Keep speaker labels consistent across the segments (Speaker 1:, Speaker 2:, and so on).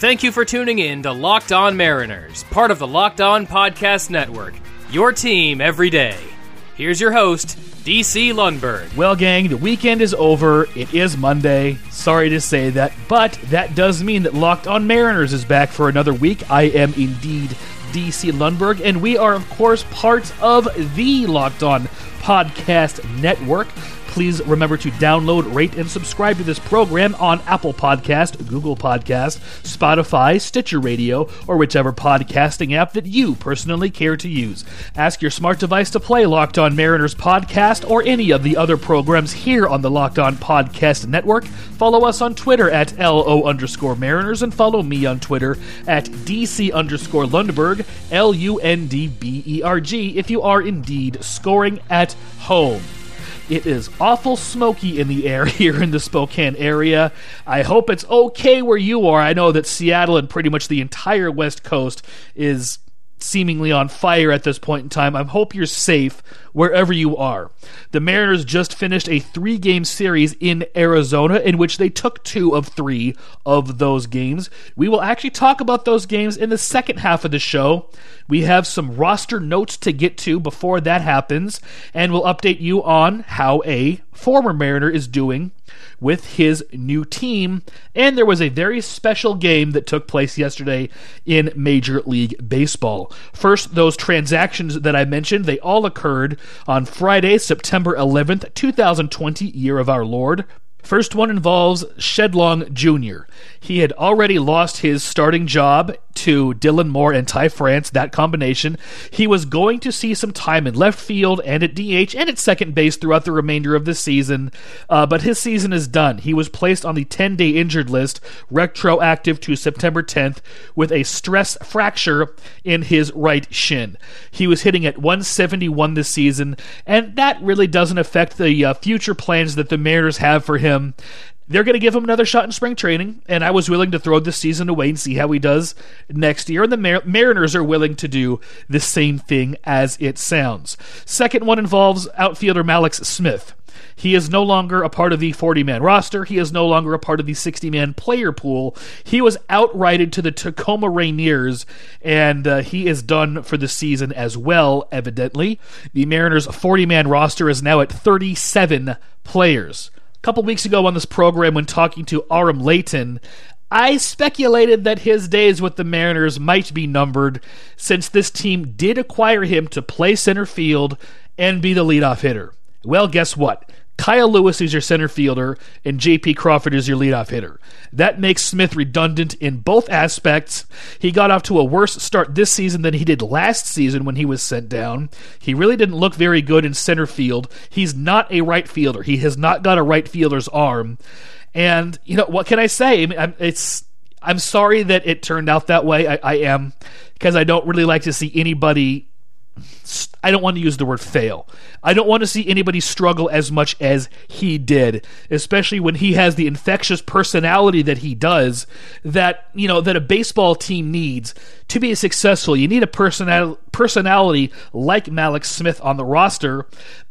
Speaker 1: Thank you for tuning in to Locked On Mariners, part of the Locked On Podcast Network. Your team every day. Here's your host, DC Lundberg.
Speaker 2: Well, gang, the weekend is over. It is Monday. Sorry to say that, but that does mean that Locked On Mariners is back for another week. I am indeed DC Lundberg, and we are, of course, part of the Locked On Podcast Network. Please remember to download, rate, and subscribe to this program on Apple Podcast, Google Podcast, Spotify, Stitcher Radio, or whichever podcasting app that you personally care to use. Ask your smart device to play Locked On Mariners podcast or any of the other programs here on the Locked On Podcast Network. Follow us on Twitter at LO underscore Mariners and follow me on Twitter at DC underscore Lundberg, L U N D B E R G, if you are indeed scoring at home. It is awful smoky in the air here in the Spokane area. I hope it's okay where you are. I know that Seattle and pretty much the entire West Coast is seemingly on fire at this point in time. I hope you're safe wherever you are. The Mariners just finished a three game series in Arizona in which they took two of three of those games. We will actually talk about those games in the second half of the show. We have some roster notes to get to before that happens, and we'll update you on how a former Mariner is doing with his new team. And there was a very special game that took place yesterday in Major League Baseball. First, those transactions that I mentioned, they all occurred on Friday, September 11th, 2020, year of our Lord. First one involves Shed Long Jr. He had already lost his starting job to Dylan Moore and Ty France, that combination. He was going to see some time in left field and at DH and at second base throughout the remainder of the season, uh, but his season is done. He was placed on the 10 day injured list, retroactive to September 10th, with a stress fracture in his right shin. He was hitting at 171 this season, and that really doesn't affect the uh, future plans that the Mariners have for him they're going to give him another shot in spring training, and I was willing to throw this season away and see how he does next year. And the Mar- Mariners are willing to do the same thing as it sounds. Second one involves outfielder Mallex Smith. He is no longer a part of the 40 man roster. He is no longer a part of the 60 man player pool. He was outrighted to the Tacoma Rainiers, and uh, he is done for the season as well, evidently. The Mariners' 40 man roster is now at 37 players. A couple weeks ago on this program, when talking to Aram Leighton, I speculated that his days with the Mariners might be numbered since this team did acquire him to play center field and be the leadoff hitter. Well, guess what? Kyle Lewis is your center fielder, and J.P. Crawford is your leadoff hitter. That makes Smith redundant in both aspects. He got off to a worse start this season than he did last season when he was sent down. He really didn't look very good in center field. He's not a right fielder. He has not got a right fielder's arm. And you know what can I say? I mean, it's I'm sorry that it turned out that way. I, I am because I don't really like to see anybody I don't want to use the word fail. I don't want to see anybody struggle as much as he did, especially when he has the infectious personality that he does that, you know, that a baseball team needs to be successful. You need a personal personality like Mallex Smith on the roster,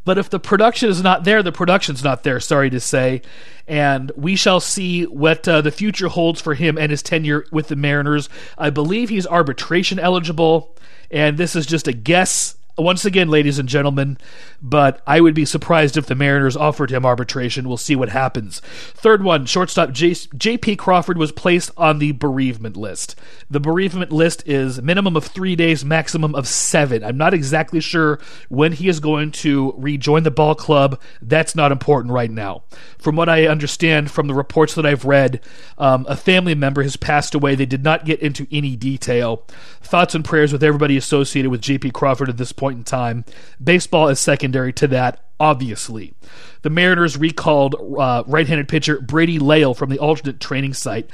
Speaker 2: but if the production is not there, the production's not there, sorry to say. And we shall see what uh, the future holds for him and his tenure with the Mariners. I believe he's arbitration eligible and this is just a guess once again, ladies and gentlemen, but I would be surprised if the Mariners offered him arbitration. We'll see what happens. Third one, shortstop J.P. Crawford was placed on the bereavement list. The bereavement list is minimum of three days, maximum of seven. I'm not exactly sure when he is going to rejoin the ball club. That's not important right now. From what I understand from the reports that I've read, um, a family member has passed away. They did not get into any detail. Thoughts and prayers with everybody associated with J.P. Crawford at this point in time. Baseball is secondary to that, obviously. The Mariners recalled uh, right handed pitcher Brady Lail from the alternate training site.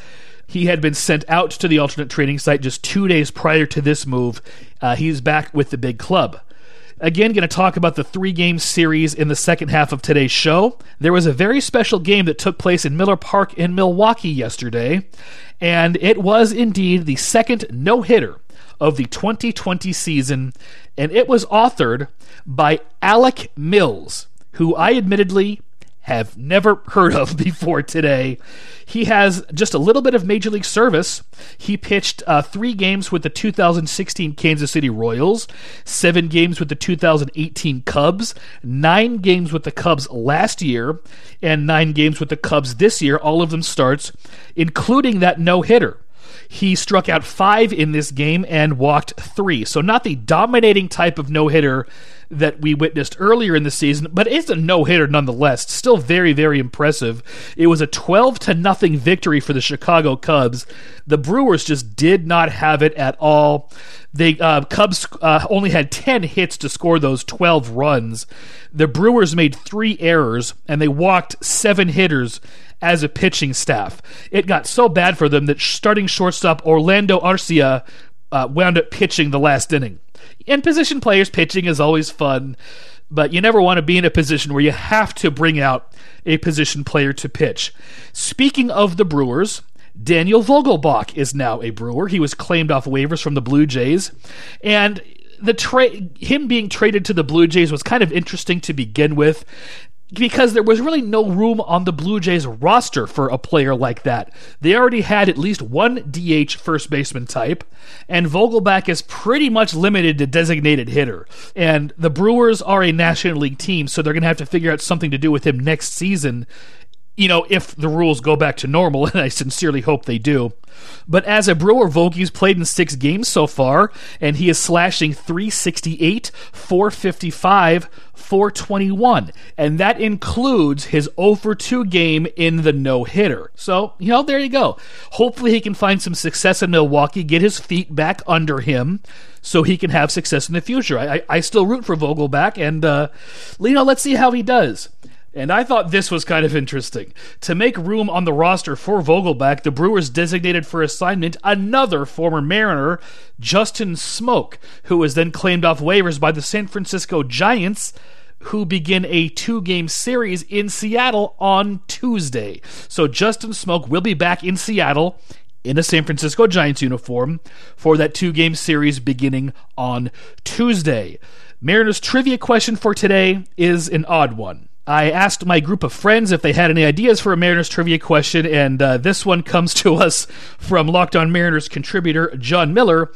Speaker 2: He had been sent out to the alternate training site just two days prior to this move. Uh, he's back with the big club. Again, going to talk about the three game series in the second half of today's show. There was a very special game that took place in Miller Park in Milwaukee yesterday, and it was indeed the second no hitter of the 2020 season, and it was authored by Alec Mills, who I admittedly have never heard of before today. He has just a little bit of Major League service. He pitched uh, three games with the 2016 Kansas City Royals, seven games with the 2018 Cubs, nine games with the Cubs last year, and nine games with the Cubs this year. All of them starts, including that no hitter. He struck out five in this game and walked three. So, not the dominating type of no hitter that we witnessed earlier in the season, but it's a no hitter nonetheless. Still very, very impressive. It was a 12 to nothing victory for the Chicago Cubs. The Brewers just did not have it at all. The uh, Cubs uh, only had 10 hits to score those 12 runs. The Brewers made three errors and they walked seven hitters as a pitching staff. It got so bad for them that starting shortstop Orlando Arcia uh, wound up pitching the last inning. And position players pitching is always fun, but you never want to be in a position where you have to bring out a position player to pitch. Speaking of the Brewers, Daniel Vogelbach is now a Brewer. He was claimed off waivers from the Blue Jays, and the trade him being traded to the Blue Jays was kind of interesting to begin with because there was really no room on the Blue Jays roster for a player like that. They already had at least one DH first baseman type, and Vogelbach is pretty much limited to designated hitter. And the Brewers are a National League team, so they're going to have to figure out something to do with him next season you know, if the rules go back to normal, and I sincerely hope they do. But as a Brewer, Vogie's played in six games so far, and he is slashing 368, 455, 421. And that includes his 0 for 2 game in the no hitter. So, you know, there you go. Hopefully he can find some success in Milwaukee, get his feet back under him so he can have success in the future. I, I, I still root for Vogelbach, and, uh, you know, let's see how he does. And I thought this was kind of interesting. To make room on the roster for Vogelbach, the Brewers designated for assignment another former Mariner, Justin Smoak, who was then claimed off waivers by the San Francisco Giants, who begin a two game series in Seattle on Tuesday. So Justin Smoak will be back in Seattle in a San Francisco Giants uniform for that two game series beginning on Tuesday. Mariners trivia question for today is an odd one. I asked my group of friends if they had any ideas for a Mariners trivia question, and uh, this one comes to us from Locked On Mariners contributor John Miller,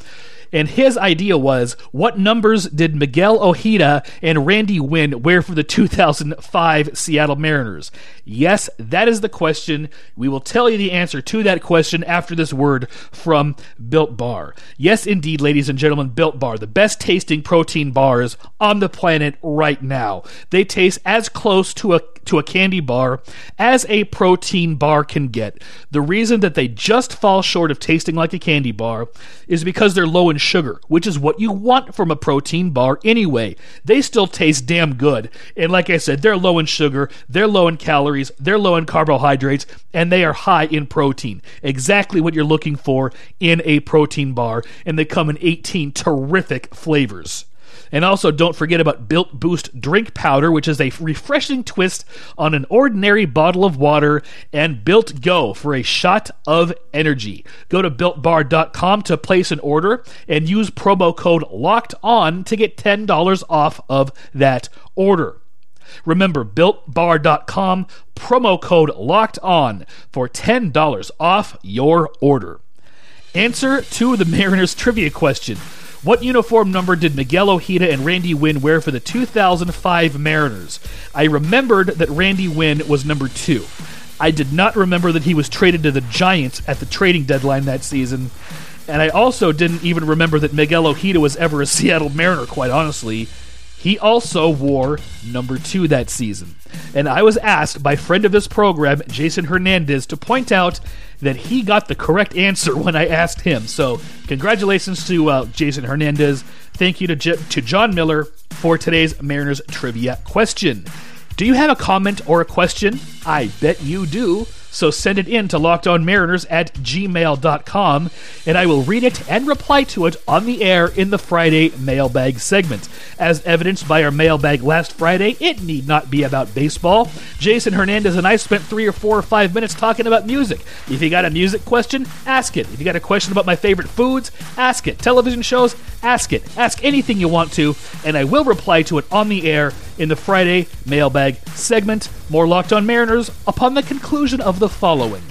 Speaker 2: and his idea was what numbers did Miguel Ojeda and Randy Winn wear for the 2005 Seattle Mariners? Yes, that is the question. We will tell you the answer to that question after this word from Built Bar. Yes, indeed, ladies and gentlemen, Built Bar, the best tasting protein bars on the planet right now. They taste as close to a to a candy bar as a protein bar can get. The reason that they just fall short of tasting like a candy bar is because they're low in sugar, which is what you want from a protein bar anyway. They still taste damn good. And like I said, they're low in sugar, they're low in calories, they're low in carbohydrates, and they are high in protein. Exactly what you're looking for in a protein bar. And they come in 18 terrific flavors. And also, don't forget about Built Boost Drink Powder, which is a refreshing twist on an ordinary bottle of water, and Built Go for a shot of energy. Go to builtbar.com to place an order and use promo code LOCKED ON to get $10 off of that order. Remember, builtbar.com, promo code locked on for $10 off your order. Answer to the Mariners trivia question what uniform number did Miguel Ojeda and Randy Winn wear for the 2005 Mariners? I remembered that Randy Winn was number two. I did not remember that he was traded to the Giants at the trading deadline that season. And I also didn't even remember that Miguel Ojeda was ever a Seattle Mariner, quite honestly. He also wore number two that season. And I was asked by friend of this program, Jason Hernandez, to point out that he got the correct answer when I asked him. So, congratulations to uh, Jason Hernandez. Thank you to, J- to John Miller for today's Mariners trivia question. Do you have a comment or a question? I bet you do. So send it in to lockedonmariners at gmail.com, and I will read it and reply to it on the air in the Friday mailbag segment. As evidenced by our mailbag last Friday, it need not be about baseball. Jason Hernandez and I spent three or four or five minutes talking about music. If you got a music question, ask it. If you got a question about my favorite foods, ask it. Television shows, ask it. Ask anything you want to, and I will reply to it on the air in the Friday mailbag segment. More Locked On Mariners upon the conclusion of the following.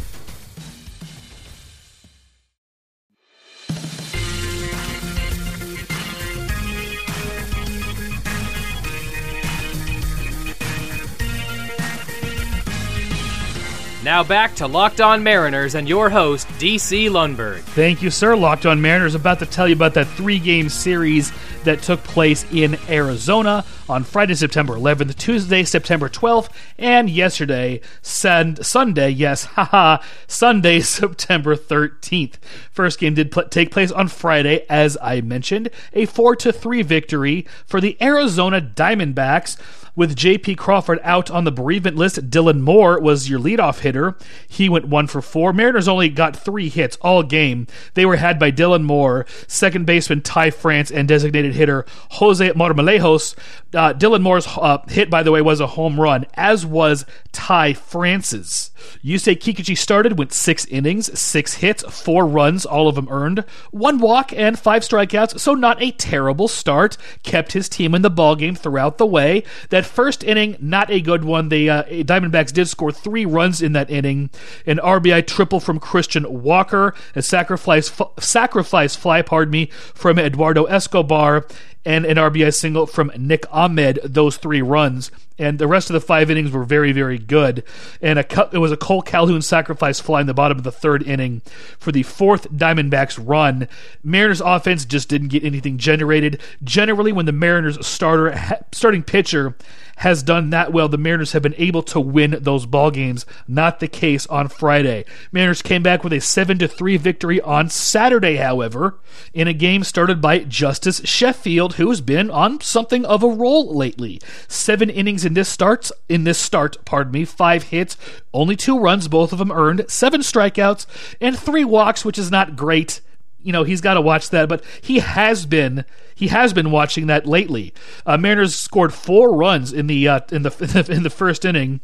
Speaker 1: Now back to Locked On Mariners and your host, DC Lundberg.
Speaker 2: Thank you, sir. Locked On Mariners about to tell you about that three game series that took place in Arizona on Friday, September 11th, Tuesday, September 12th, and yesterday, sun- Sunday, yes, haha, Sunday, September 13th. First game did pl- take place on Friday, as I mentioned, a 4 to 3 victory for the Arizona Diamondbacks. With J.P. Crawford out on the bereavement list, Dylan Moore was your leadoff hitter. He went one for four. Mariners only got three hits all game. They were had by Dylan Moore, second baseman Ty France, and designated hitter Jose Marmolejos. Uh, Dylan Moore's uh, hit, by the way, was a home run, as was Ty France's. Yusei Kikuchi started, went six innings, six hits, four runs, all of them earned, one walk, and five strikeouts, so not a terrible start. Kept his team in the ballgame throughout the way. That first inning, not a good one. The uh, Diamondbacks did score three runs in that inning. An RBI triple from Christian Walker, a sacrifice sacrifice fly, pardon me, from Eduardo Escobar, and an RBI single from Nick Ahmed. Those three runs and the rest of the five innings were very, very good. And a, it was a Cole Calhoun sacrifice fly in the bottom of the third inning for the fourth Diamondbacks run. Mariners offense just didn't get anything generated. Generally, when the Mariners starter starting pitcher has done that well, the Mariners have been able to win those ball games. Not the case on Friday. Mariners came back with a seven to three victory on Saturday, however, in a game started by Justus Sheffield, who has been on something of a roll lately. Seven innings in this starts in this start, pardon me, five hits, only two runs, both of them earned, seven strikeouts, and three walks, which is not great. You know, he's got to watch that, but he has been he has been watching that lately. Uh, Mariners scored four runs in the uh, in the in the first inning.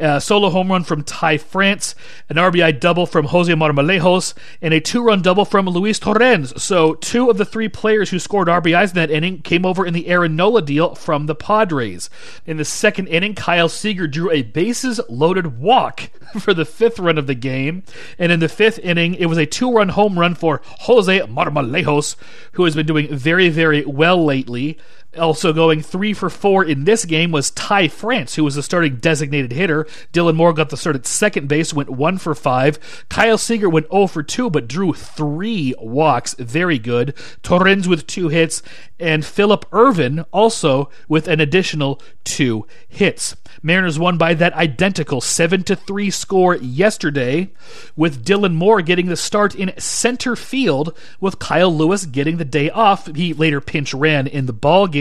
Speaker 2: Uh, solo home run from Ty France, an RBI double from Jose Marmolejos, and a two-run double from Luis Torrens. So two of the three players who scored RBIs in that inning came over in the Austin Nola deal from the Padres. In the second inning, Kyle Seager drew a bases-loaded walk for the fifth run of the game, and in the fifth inning, it was a two-run home run for Jose Marmolejos, who has been doing very very well lately. Also going three for four in this game was Ty France, who was the starting designated hitter. Dylan Moore got the start at second base, went one for five. Kyle Seager went 0 for two, but drew three walks. Very good. Torrens with two hits, and Phillip Ervin also with an additional two hits. Mariners won by that identical 7 to 3 score yesterday, with Dylan Moore getting the start in center field, with Kyle Lewis getting the day off. He later pinch ran in the ball game.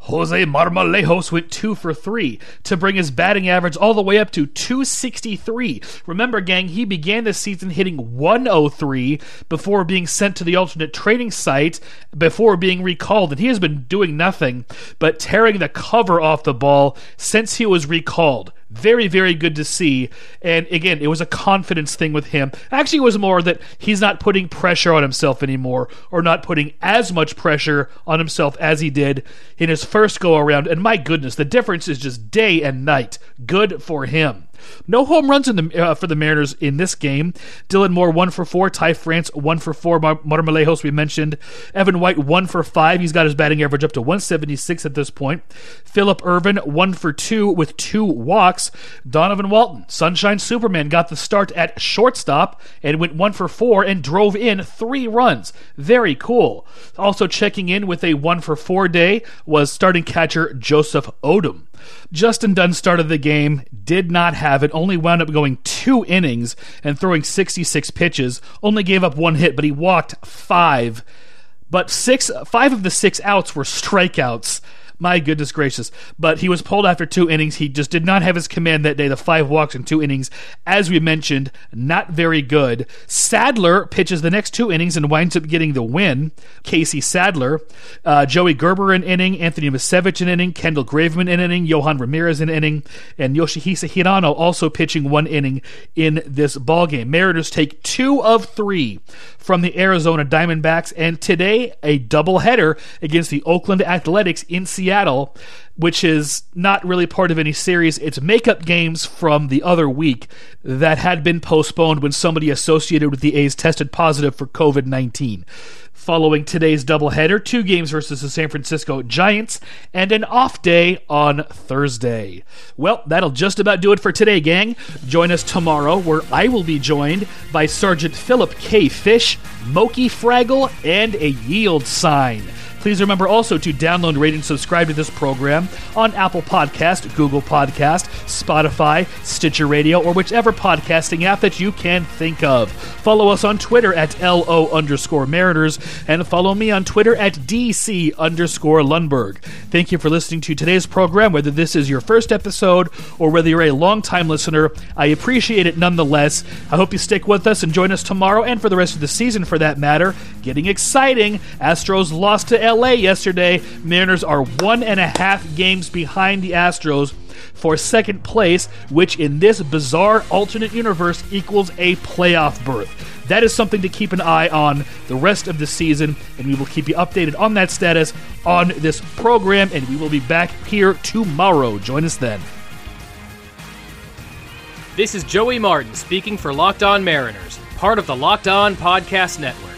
Speaker 2: Jose Marmolejos went 2 for 3 to bring his batting average all the way up to 263. Remember, gang, he began the season hitting 103 before being sent to the alternate training site before being recalled, and he has been doing nothing but tearing the cover off the ball since he was recalled. Very, very good to see. And again, it was a confidence thing with him. Actually, it was more that he's not putting pressure on himself anymore, or not putting as much pressure on himself as he did in his first go around. And my goodness, the difference is just day and night. Good for him. No home runs the uh, for the Mariners in this game. Dylan Moore one for four. Ty France one for four. Mar- Marmolejos we mentioned. Evan White one for five. He's got his batting average up to 176 at this point. Phillip Ervin one for two with two walks. Donovan Walton, Sunshine Superman, got the start at shortstop and went one for four and drove in three runs. Very cool. Also checking in with a one for four day was starting catcher Joseph Odom. Justin Dunn started the game, did not have it, only wound up going two innings and throwing 66 pitches, only gave up one hit, but he walked five. But six, five of the six outs were strikeouts. My goodness gracious. But he was pulled after two innings. He just did not have his command that day. The five walks in two innings, as we mentioned, not very good. Sadler pitches the next two innings and winds up getting the win. Casey Sadler. Uh, Joey Gerber an inning. Anthony Misiewicz an inning. Kendall Graveman an inning. Yohan Ramirez an inning. And Yoshihisa Hirano also pitching one inning in this ball game. Mariners take two of three from the Arizona Diamondbacks. And today, a doubleheader against the Oakland Athletics in Seattle Seattle, which is not really part of any series. It's makeup games from the other week that had been postponed when somebody associated with the A's tested positive for COVID 19 following today's doubleheader, two games versus the San Francisco Giants, and an off day on Thursday. Well, that'll just about do it for today, gang. Join us tomorrow, where I will be joined by Sergeant Philip K. Fish, Moki Fraggle, and a yield sign. Please remember also to download, rate, and subscribe to this program on Apple Podcast, Google Podcast, Spotify, Stitcher Radio, or whichever podcasting app that you can think of. Follow us on Twitter at LO underscore Mariners, and follow me on Twitter at DC underscore Lundberg. Thank you for listening to today's program, whether this is your first episode or whether you're a long-time listener. I appreciate it nonetheless. I hope you stick with us and join us tomorrow and for the rest of the season for that matter. Getting exciting. Astros lost to LA yesterday. Mariners are one and a half games behind the Astros for second place, which in this bizarre alternate universe equals a playoff berth. That is something to keep an eye on the rest of the season, and we will keep you updated on that status on this program, and we will be back here tomorrow. Join us then.
Speaker 1: This is Joey Martin speaking for Locked On Mariners, part of the Locked On Podcast Network.